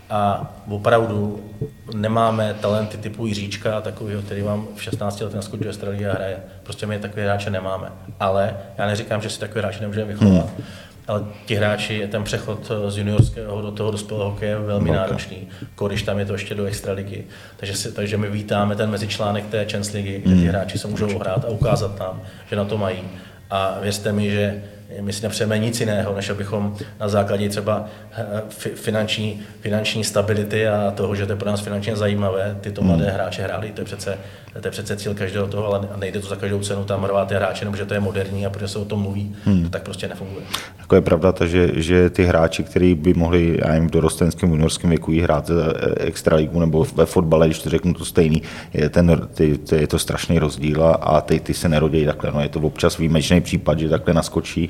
a opravdu nemáme talenty typu Jiříčka, takového, který vám v 16 letech naskočí do a hraje. Prostě my takové hráče nemáme. Ale já neříkám, že si takové hráče nemůžeme vychovat. Hmm ale ti hráči, ten přechod z juniorského do toho dospělého hokeje je velmi okay. náročný, když tam je to ještě do extraligy. Takže, si, takže my vítáme ten mezičlánek té Champions League, kde hmm. hráči se můžou hrát a ukázat tam, že na to mají. A věřte mi, že my si nepřejeme nic jiného, než abychom na základě třeba eh, finanční, finanční stability a toho, že to je pro nás finančně zajímavé, tyto hmm. mladé hráče hráli. To je přece, to je přece cíl každého toho, ale nejde to za každou cenu tam rvát hráče, nebo že to je moderní a protože se o tom mluví, hmm. to tak prostě nefunguje. Jako je pravda, to, že, že ty hráči, kteří by mohli já jim v dorostenském juniorském věku hrát eh, extraligu nebo ve fotbale, když to řeknu to stejný, je, ten, ty, ty, je to strašný rozdíl a ty, ty se nerodí takhle. No, je to občas výjimečný případ, že takhle naskočí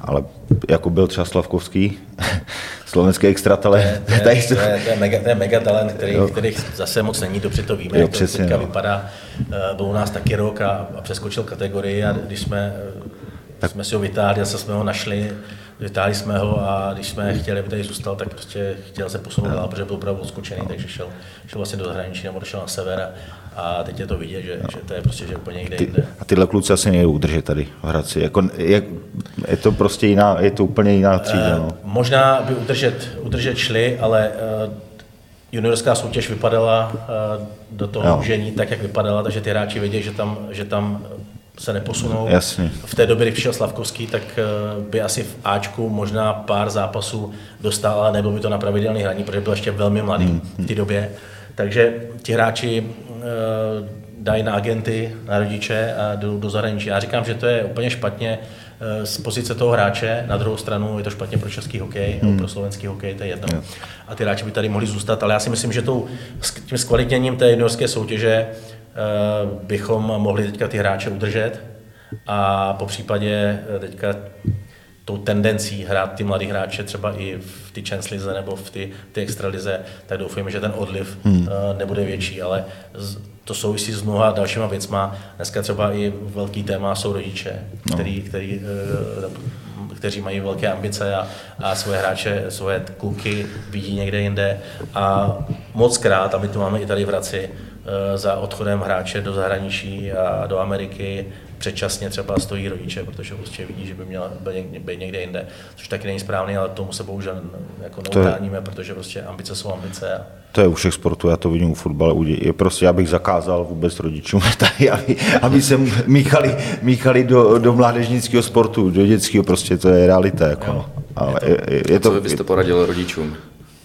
ale jako byl třeba Slavkovský, slovenský extratale. To je, to je, to je, to je, mega, to je mega talent, který, který zase moc není, dobře to víme, jo, jak to teďka no. vypadá. Eh, byl u nás taky rok a, a přeskočil kategorii a když jsme, eh, tak. jsme si ho vytáhli, zase jsme ho našli, vytáhli jsme ho a když jsme chtěli, aby tady zůstal, tak prostě chtěl se posunout dál, protože byl opravdu odskočený, takže šel, šel vlastně do zahraničí nebo šel na sever a, a teď je to vidět, že, no. že to je prostě že úplně někde jinde. A tyhle kluci asi nejdou udržet tady v Hradci. Jako, je, je, to prostě jiná, je to úplně jiná třída. No. Uh, možná by udržet, udržet šli, ale uh, juniorská soutěž vypadala uh, do toho užení tak, jak vypadala, takže ty hráči vědí, že tam, že tam se neposunou. Jasně. V té době, kdy přišel Slavkovský, tak by asi v Ačku možná pár zápasů dostal, ale nebyl by to na pravidelný hraní, protože byl ještě velmi mladý hmm. v té době. Takže ti hráči Eh, dají na agenty, na rodiče a jdou do zahraničí. Já říkám, že to je úplně špatně eh, z pozice toho hráče, na druhou stranu je to špatně pro český hokej, hmm. pro slovenský hokej, to je jedno. Yeah. A ty hráči by tady mohli zůstat, ale já si myslím, že tou, tím zkvalitněním té juniorské soutěže eh, bychom mohli teďka ty hráče udržet a po případě teďka tou tendencí hrát ty mladí hráče třeba i v ty League nebo v ty, ty extralize, tak doufujeme, že ten odliv hmm. uh, nebude větší, ale z, to souvisí s mnoha dalšíma věcma. Dneska třeba i velký téma jsou rodiče, no. který, který, uh, kteří mají velké ambice a, a svoje hráče, svoje kluky vidí někde jinde. A moc krát, a my to máme i tady v Hradci, za odchodem hráče do zahraničí a do Ameriky předčasně třeba stojí rodiče, protože prostě vidí, že by měl být někde jinde, což taky není správný, ale tomu se bohužel jako neutráníme, protože prostě ambice jsou ambice. A... To je u všech sportů, já to vidím u fotbalu. Je prostě, já bych zakázal vůbec rodičům tady, aby, aby se míchali, míchali do, do mládežnického sportu, do dětského, prostě to je realita. Jako, no. Ale je to, je, je to, co byste poradil rodičům?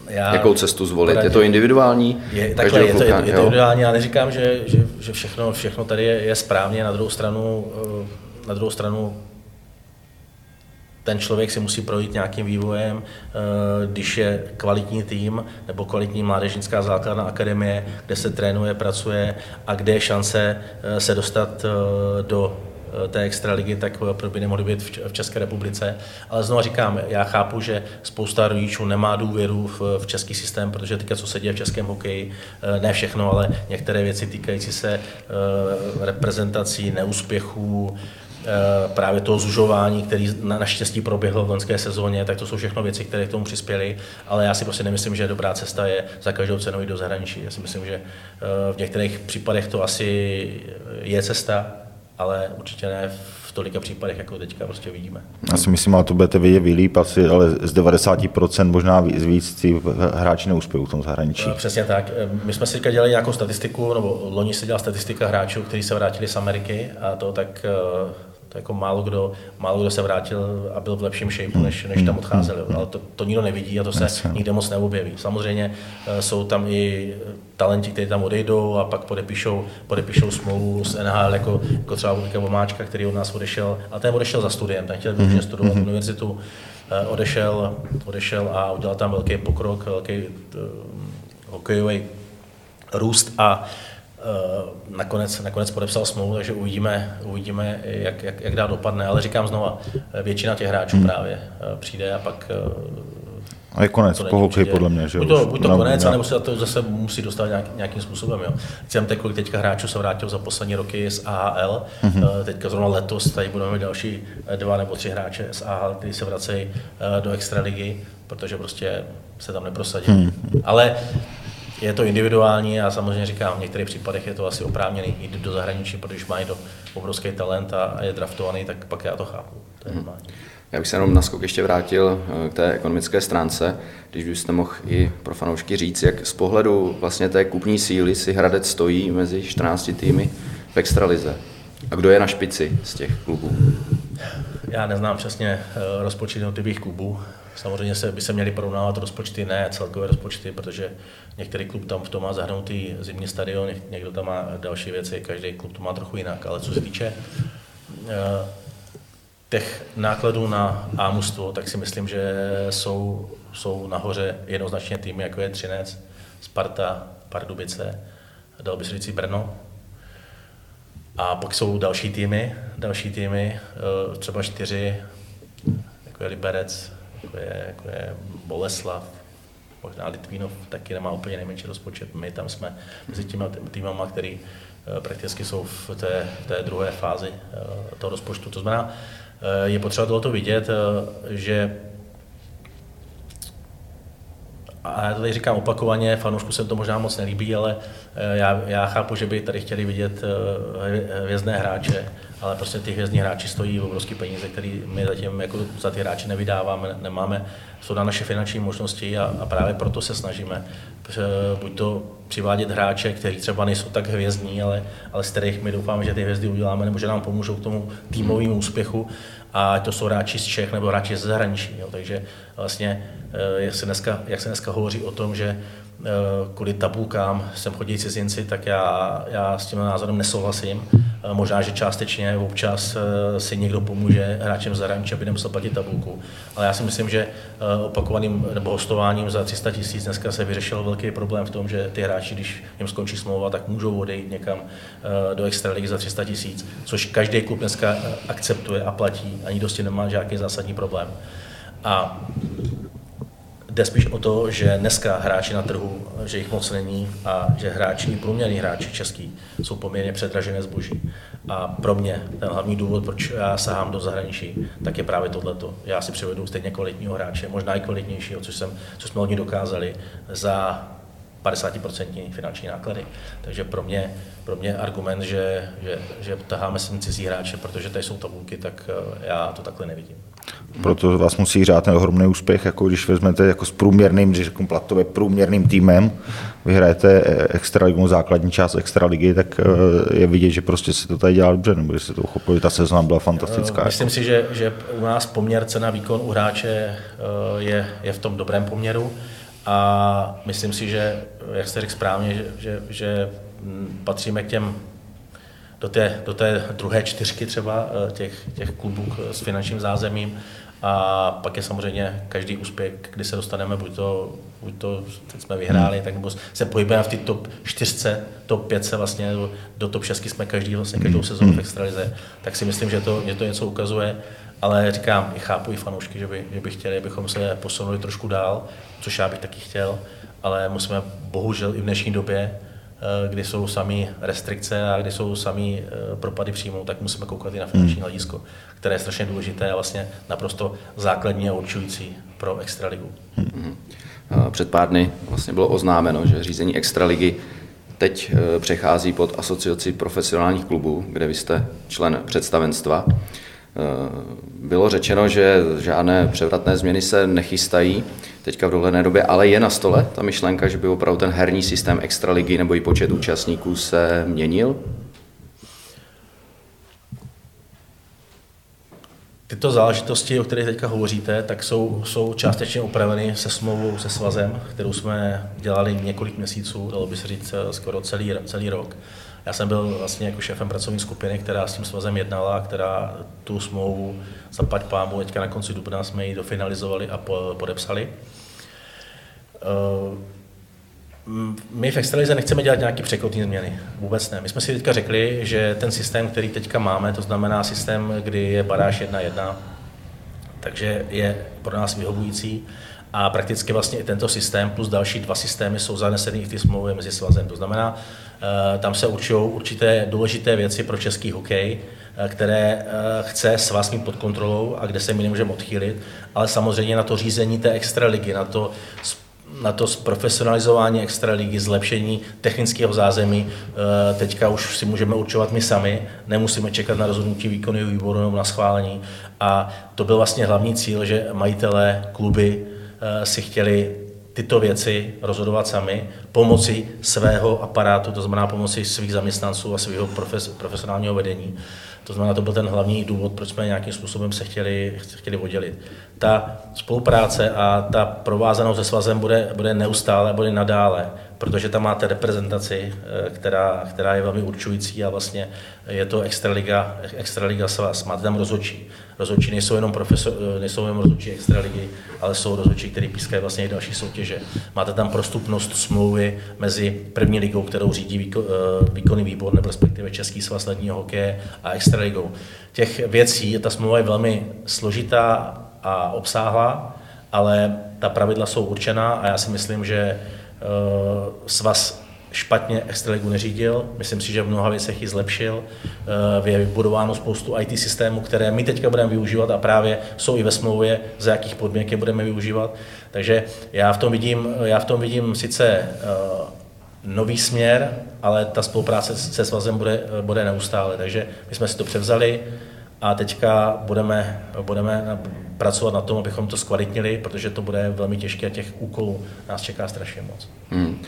Já, Jakou cestu zvolit? Poradil. Je to individuální? Je, takhle, je to, je, je to individuální, já neříkám, že, že, že všechno, všechno tady je, je správně, na druhou stranu, eh, na druhou stranu ten člověk si musí projít nějakým vývojem, eh, když je kvalitní tým nebo kvalitní mládežnická základna akademie, kde se trénuje, pracuje a kde je šance eh, se dostat do té extraligy, tak proč by nemohly být v České republice. Ale znovu říkám, já chápu, že spousta rodičů nemá důvěru v, v český systém, protože teďka, co se děje v českém hokeji, eh, ne všechno, ale některé věci týkající se eh, reprezentací, neúspěchů, právě toho zužování, který naštěstí proběhlo v loňské sezóně, tak to jsou všechno věci, které k tomu přispěly, ale já si prostě nemyslím, že dobrá cesta je za každou cenu jít do zahraničí. Já si myslím, že v některých případech to asi je cesta, ale určitě ne v tolika případech, jako teďka prostě vidíme. Já si myslím, ale to budete vidět vylíp asi, ale z 90% možná víc, víc ty hráči neuspějí v tom zahraničí. No, přesně tak. My jsme si teďka dělali nějakou statistiku, nebo loni se dělala statistika hráčů, kteří se vrátili z Ameriky a to tak to jako málo kdo, málo kdo se vrátil a byl v lepším shape, než, než tam odcházel. Ale to, to nikdo nevidí a to se nikde moc neobjeví. Samozřejmě eh, jsou tam i talenti, kteří tam odejdou a pak podepíšou, podepíšou smlouvu s NHL, jako, jako třeba Luka Vomáčka, který od nás odešel, a ten odešel za studiem, ten chtěl mm-hmm. studovat mm-hmm. univerzitu, eh, odešel, odešel a udělal tam velký pokrok, velký hokejový růst a Eh, nakonec, nakonec podepsal smlouvu, takže uvidíme, uvidíme jak, jak, jak dál dopadne. Ale říkám znova, eh, většina těch hráčů hmm. právě eh, přijde a pak a je konec po hokeji, podle mě. Že buď to, buď to konec, nebo se to zase musí dostat nějak, nějakým způsobem. Jo. Jsem teď, kolik teďka hráčů se vrátil za poslední roky z AHL. Mm-hmm. Teďka zrovna letos tady budeme mít další dva nebo tři hráče z AHL, kteří se vracejí do extraligy, protože prostě se tam neprosadí. Mm-hmm. Ale je to individuální a samozřejmě říkám, v některých případech je to asi oprávněný jít do zahraničí, protože mají to obrovský talent a je draftovaný, tak pak já to chápu. To je hmm. Já bych se jenom na skok ještě vrátil eh, k té ekonomické stránce, když byste mohl i pro fanoušky říct, jak z pohledu vlastně té kupní síly si Hradec stojí mezi 14 týmy v extralize. A kdo je na špici z těch klubů? Já neznám přesně eh, rozpočet jednotlivých klubů. Samozřejmě se, by se měly porovnávat rozpočty, ne celkové rozpočty, protože některý klub tam v tom má zahrnutý zimní stadion, někdo tam má další věci, každý klub to má trochu jinak. Ale co se týče eh, těch nákladů na ámustvo, tak si myslím, že jsou, jsou nahoře jednoznačně týmy, jako je Třinec, Sparta, Pardubice, dal by se říct Brno. A pak jsou další týmy, další týmy, eh, třeba čtyři, jako je Liberec, jako je, jako je Boleslav, možná Litvínov taky nemá úplně nejmenší rozpočet. My tam jsme mezi těmi týmama, který eh, prakticky jsou v té, té druhé fázi eh, toho rozpočtu. To znamená, je potřeba tohoto vidět, že a já to tady říkám opakovaně, fanoušku se to možná moc nelíbí, ale já, já chápu, že by tady chtěli vidět hvězdné hráče, ale prostě ty hvězdní hráči stojí obrovské peníze, které my zatím jako za ty hráče nevydáváme, nemáme, jsou na naše finanční možnosti a, a právě proto se snažíme buď to přivádět hráče, kteří třeba nejsou tak hvězdní, ale, ale z kterých my doufáme, že ty hvězdy uděláme, nebo že nám pomůžou k tomu týmovému úspěchu, a to jsou hráči z Čech nebo hráči ze zahraničí. Jo. Takže vlastně, eh, jak se, dneska, jak se dneska hovoří o tom, že eh, kvůli tabulkám sem chodí cizinci, tak já, já s tím názorem nesouhlasím. Eh, možná, že částečně občas si někdo pomůže hráčem zahraničí, aby nemusel platit tabulku. Ale já si myslím, že opakovaným nebo hostováním za 300 tisíc dneska se vyřešil velký problém v tom, že ty hráči, když jim skončí smlouva, tak můžou odejít někam do extraligy za 300 tisíc, což každý klub dneska akceptuje a platí a nikdo s tím nemá žádný zásadní problém. A jde spíš o to, že dneska hráči na trhu, že jich moc není a že hráči, průměrní hráči český, jsou poměrně předražené zboží. A pro mě ten hlavní důvod, proč já sahám do zahraničí, tak je právě tohleto. Já si přivedu stejně kvalitního hráče, možná i kvalitnějšího, což, jsem, co jsme od ní dokázali, za 50% finanční náklady. Takže pro mě, pro mě argument, že, že, že taháme sem cizí hráče, protože tady jsou tabulky, tak eh, já to takhle nevidím. Proto vás musí řát ten ohromný úspěch, jako když vezmete jako s průměrným, když řeknu platově průměrným týmem, vyhrajete eh, extraligu, základní část extraligy, tak eh, je vidět, že prostě se to tady dělá dobře, nebo že se to uchopili, ta sezóna byla fantastická. Myslím jako. si, že, že u nás poměr cena výkon u hráče je, je v tom dobrém poměru a myslím si, že, jak jste řekl správně, že, že, že patříme k těm do té, do té druhé čtyřky třeba eh, těch, těch klubů s finančním zázemím. A pak je samozřejmě každý úspěch, kdy se dostaneme, buď to, buď to teď jsme vyhráli, hmm. tak nebo se pohybujeme v té top 4, top 5 vlastně, do top 6 jsme každý vlastně každou hmm. sezónu v hmm. extralize, tak si myslím, že to, že to něco ukazuje. Ale říkám, i chápu i fanoušky, že by, že by chtěli, abychom se posunuli trošku dál, což já bych taky chtěl, ale musíme bohužel i v dnešní době Eh, kdy jsou sami restrikce a kdy jsou sami eh, propady příjmů, tak musíme koukat i na finanční hmm. hledisko, které je strašně důležité a vlastně naprosto základní a určující pro extraligu. Hmm. Před pár dny vlastně bylo oznámeno, že řízení extraligy teď eh, přechází pod asociaci profesionálních klubů, kde vy jste člen představenstva. Bylo řečeno, že žádné převratné změny se nechystají teďka v dohledné době, ale je na stole ta myšlenka, že by opravdu ten herní systém extraligy nebo i počet účastníků se měnil? Tyto záležitosti, o kterých teďka hovoříte, tak jsou, jsou částečně upraveny se smlouvou se svazem, kterou jsme dělali několik měsíců, dalo by se říct skoro celý, celý rok. Já jsem byl vlastně jako šéfem pracovní skupiny, která s tím svazem jednala, která tu smlouvu zapať pámu, teďka na konci dubna jsme ji dofinalizovali a podepsali. Eh, my v Extralize nechceme dělat nějaké překotní změny. Vůbec ne. My jsme si teďka řekli, že ten systém, který teďka máme, to znamená systém, kdy je baráž 1-1, takže je pro nás vyhovující a prakticky vlastně i tento systém plus další dva systémy jsou zaneseny v té smlouvě mezi svazem. To znamená, eh, tam se určují určité důležité věci pro český hokej, eh, které chce svaz mít pod kontrolou a kde se my nemůžeme odchýlit, ale samozřejmě na to řízení té extraligy, na to na to zprofesionalizování extraligy, zlepšení technického zázemí. Eh, teďka už si můžeme určovat my sami, nemusíme čekat na rozhodnutí výkonného výboru nebo na schválení. A to byl vlastně hlavní cíl, že majitelé, kluby eh, si chtěli tyto věci rozhodovat sami, pomocí svého aparátu, to znamená pomocí svých zaměstnanců a svého profes, profesionálního vedení. To znamená, to byl ten hlavní důvod, proč jsme nějakým způsobem se chtěli, chtěli oddělit. Ta spolupráce a ta provázanost se svazem bude, bude neustále, bude nadále, protože tam máte reprezentaci, eh, která, která je velmi určující a vlastně je to extraliga, extraliga svaz. Máte tam rozhodčí. Rozhodčí nejsou jenom, profesor, eh, nejsou jenom rozhodčí extraligy, ale jsou rozhodčí, který pískají vlastně i další soutěže. Máte tam prostupnost smlouvy mezi první ligou, kterou řídí eh, výkonný výbor, nebo respektive Český svaz ledního hokeje a extraligou. Těch věcí, ta smlouva je velmi složitá a obsáhlá, ale ta pravidla jsou určená a já si myslím, že svaz špatně Extraligu neřídil, myslím si, že v mnoha věcech ji zlepšil. Eh, je vybudováno spoustu IT systémů, které my teďka budeme využívat a právě jsou i ve smlouvě, za jakých podmínek je budeme využívat. Takže já v tom vidím, já v tom vidím sice eh, nový směr, ale ta spolupráce se svazem bude, bude neustále. Takže my jsme si to převzali, a teďka budeme, budeme pracovat na tom, abychom to zkvalitnili, protože to bude velmi těžké a těch úkolů nás čeká strašně moc. Hmm.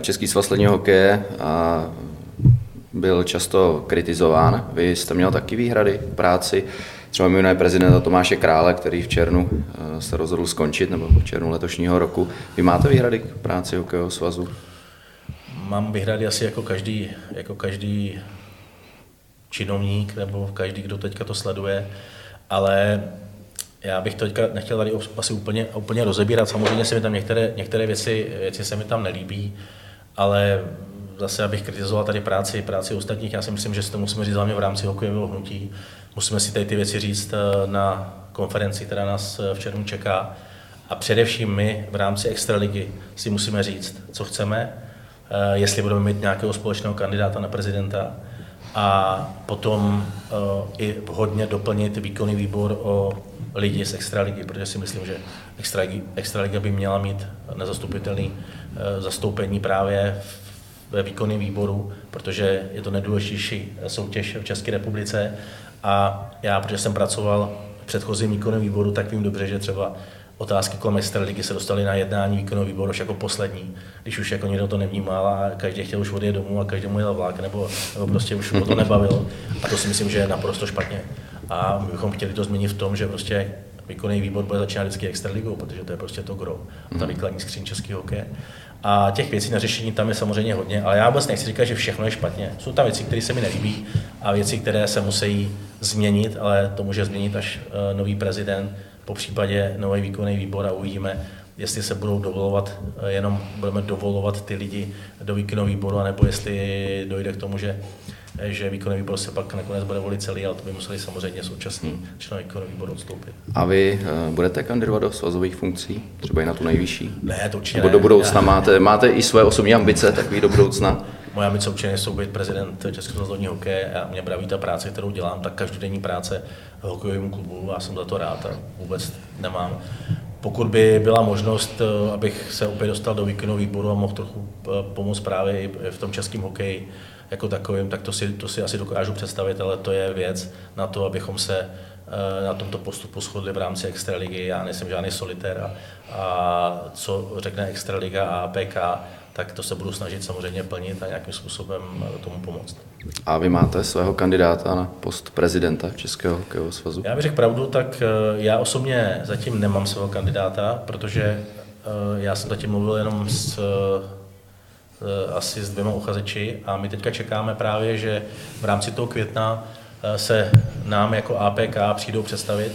Český svaz ledního hokeje a byl často kritizován. Vy jste měl taky výhrady v práci. Třeba mimo prezidenta Tomáše Krále, který v červnu eh, se rozhodl skončit, nebo v červnu letošního roku. Vy máte výhrady k práci hokejového svazu? Mám výhrady asi jako každý, jako každý činovník nebo každý, kdo teďka to sleduje, ale já bych to teďka nechtěl tady asi úplně, úplně rozebírat. Samozřejmě se mi tam některé, některé věci, věci se mi tam nelíbí, ale zase, abych kritizoval tady práci, práci ostatních, já si myslím, že si to musíme říct hlavně v rámci hokejového hnutí. Musíme si tady ty věci říct eh, na konferenci, která nás eh, v červnu čeká. A především my v rámci Extraligy si musíme říct, co chceme, eh, jestli budeme mít nějakého společného kandidáta na prezidenta, a potom uh, i vhodně doplnit výkonný výbor o lidi z extraligy, protože si myslím, že extraliga, by měla mít nezastupitelný uh, zastoupení právě ve výkonném výboru, protože je to nejdůležitější soutěž v České republice. A já, protože jsem pracoval v předchozím výkonném výboru, tak vím dobře, že třeba otázky kolem extraligy se dostaly na jednání výkonného výboru jako poslední, když už jako někdo to nevnímal a každý chtěl už odjet domů a každý mu jel vlak, nebo, nebo prostě už o to nebavil. A to si myslím, že je naprosto špatně. A my bychom chtěli to změnit v tom, že prostě výkonný výbor bude začínat vždycky extraligou, protože to je prostě to gro, ta výkladní skříň českého hokeje. A těch věcí na řešení tam je samozřejmě hodně, ale já vůbec nechci říkat, že všechno je špatně. Jsou tam věci, které se mi nelíbí a věci, které se musí změnit, ale to může změnit až uh, nový prezident, po případě nový výkonný výbor a uvidíme, jestli se budou dovolovat, eh, jenom budeme dovolovat ty lidi do výkonného výboru, anebo jestli dojde k tomu, že že výkonný výbor se pak nakonec bude volit celý, ale to by museli samozřejmě současní hmm. členové výkonného výboru odstoupit. A vy uh, budete kandidovat do svazových funkcí, třeba i na tu nejvyšší? Ne, to určitě Nebo ne. do budoucna Já... máte, máte i své osobní ambice, takový do budoucna? Moje ambice určitě jsou být prezident Českého svazovního hokeje a mě baví ta práce, kterou dělám, tak každodenní práce v hokejovému klubu a jsem za to rád a vůbec nemám. Pokud by byla možnost, eh, abych se opět dostal do výkonného výboru a mohl trochu eh, pomoct právě i v tom českém hokeji, jako takovým, tak to si, to si asi dokážu představit, ale to je věc na to, abychom se eh, na tomto postupu shodli v rámci Extraligy. Já nejsem žádný solitér a, a co řekne Extraliga a APK, tak to se budu snažit samozřejmě plnit a nějakým způsobem tomu pomoct. A vy máte svého kandidáta na post prezidenta Českého hokejového svazu? Já bych řekl pravdu, tak eh, já osobně zatím nemám svého kandidáta, protože eh, já jsem zatím mluvil jenom s Eh, asi s dvěma uchazeči a my teďka čekáme právě, že v rámci toho května se nám jako APK přijdou představit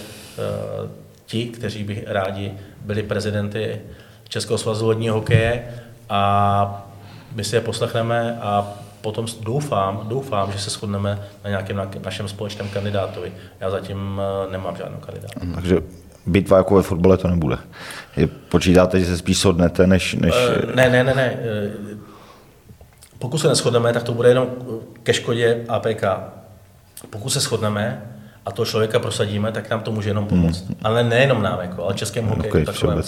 ti, kteří by rádi byli prezidenty Českého svazu vodního hokeje a my si je poslechneme a potom doufám, doufám, že se shodneme na nějakém našem společném kandidátovi. Já zatím nemám žádnou kandidátu. Takže bitva jako ve fotbale to nebude. Počítáte, že se spíš shodnete, než... než... Ne, ne, ne, ne. Pokud se neschodneme, tak to bude jenom ke škodě APK. Pokud se shodneme a toho člověka prosadíme, tak nám to může jenom pomoct. Hmm. Ale nejenom nám, jako, ale českému hokeji. Okay, takovému,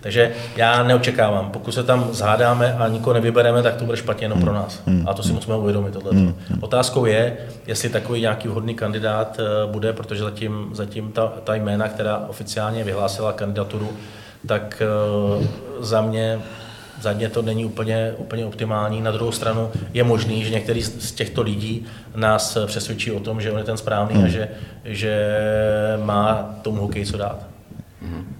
Takže já neočekávám, pokud se tam zhádáme a nikoho nevybereme, tak to bude špatně jenom hmm. pro nás. Hmm. A to si musíme uvědomit. Tohleto. Hmm. Otázkou je, jestli takový nějaký vhodný kandidát eh, bude, protože zatím, zatím ta, ta jména, která oficiálně vyhlásila kandidaturu, tak uh, za mě za mě to není úplně, úplně optimální. Na druhou stranu je možný, že některý z těchto lidí nás přesvědčí o tom, že on je ten správný hmm. a že, že má tomu hokej co dát. Hmm.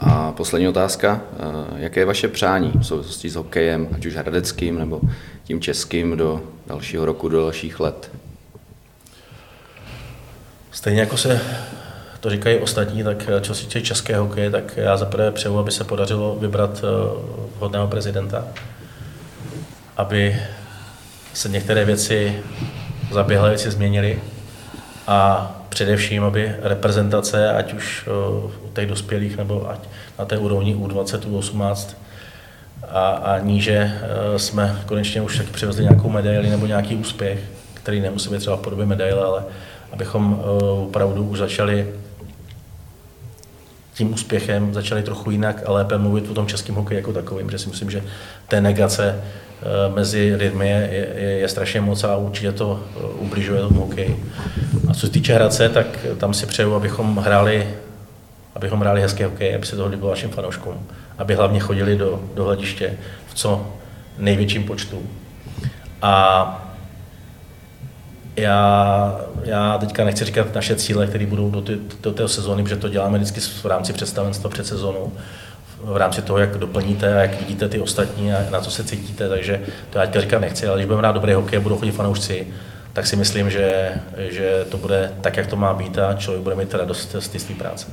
A poslední otázka. Eh, jaké je vaše přání v souvislosti s hokejem, ať už hradeckým nebo tím českým do dalšího roku, do dalších let? Stejně jako se to říkají ostatní, tak eh, co týče české hokeje, tak já zaprvé přeju, aby se podařilo vybrat eh, vhodného prezidenta, aby se některé věci, zaběhlé věci změnily a především, aby reprezentace, ať už eh, u těch dospělých nebo ať na té úrovni U20, U18 a, a níže jsme konečně už taky přivezli nějakou medaili nebo nějaký úspěch, který nemusí být třeba v podobě medaile, ale abychom opravdu už začali tím úspěchem začali trochu jinak a lépe mluvit o tom českém hokeji jako takovým, protože si myslím, že té negace eh, mezi lidmi je, je, je strašně moc a určitě to eh, ubližuje tomu hokeji. A co se týče Hradce, tak tam si přeju, abychom hráli, abychom hráli hezký hokej, aby se to líbilo vašim fanouškům, aby hlavně chodili do, do hlediště v co největším počtu. A já, já teďka nechci říkat naše cíle, které budou do, ty, do té sezóny, protože to děláme vždycky v rámci představenstva před sezónou, v rámci toho, jak doplníte a jak vidíte ty ostatní a na co se cítíte, takže to já teďka říkat nechci, ale když budeme hrát dobrý hokej a budou chodit fanoušci, tak si myslím, že, že to bude tak, jak to má být a člověk bude mít radost z té své práce.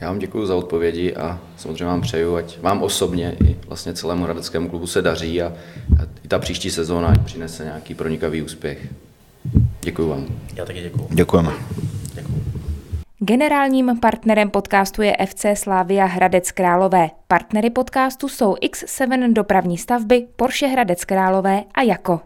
Já vám děkuji za odpovědi a samozřejmě vám přeju, ať vám osobně i vlastně celému hradeckému klubu se daří a, a i ta příští sezóna přinese nějaký pronikavý úspěch. Děkuji vám. Já taky děkuji. Děkujeme. Děkuji. Generálním partnerem podcastu je FC Slavia Hradec Králové. Partnery podcastu jsou X7 dopravní stavby, Porsche Hradec Králové a Jako.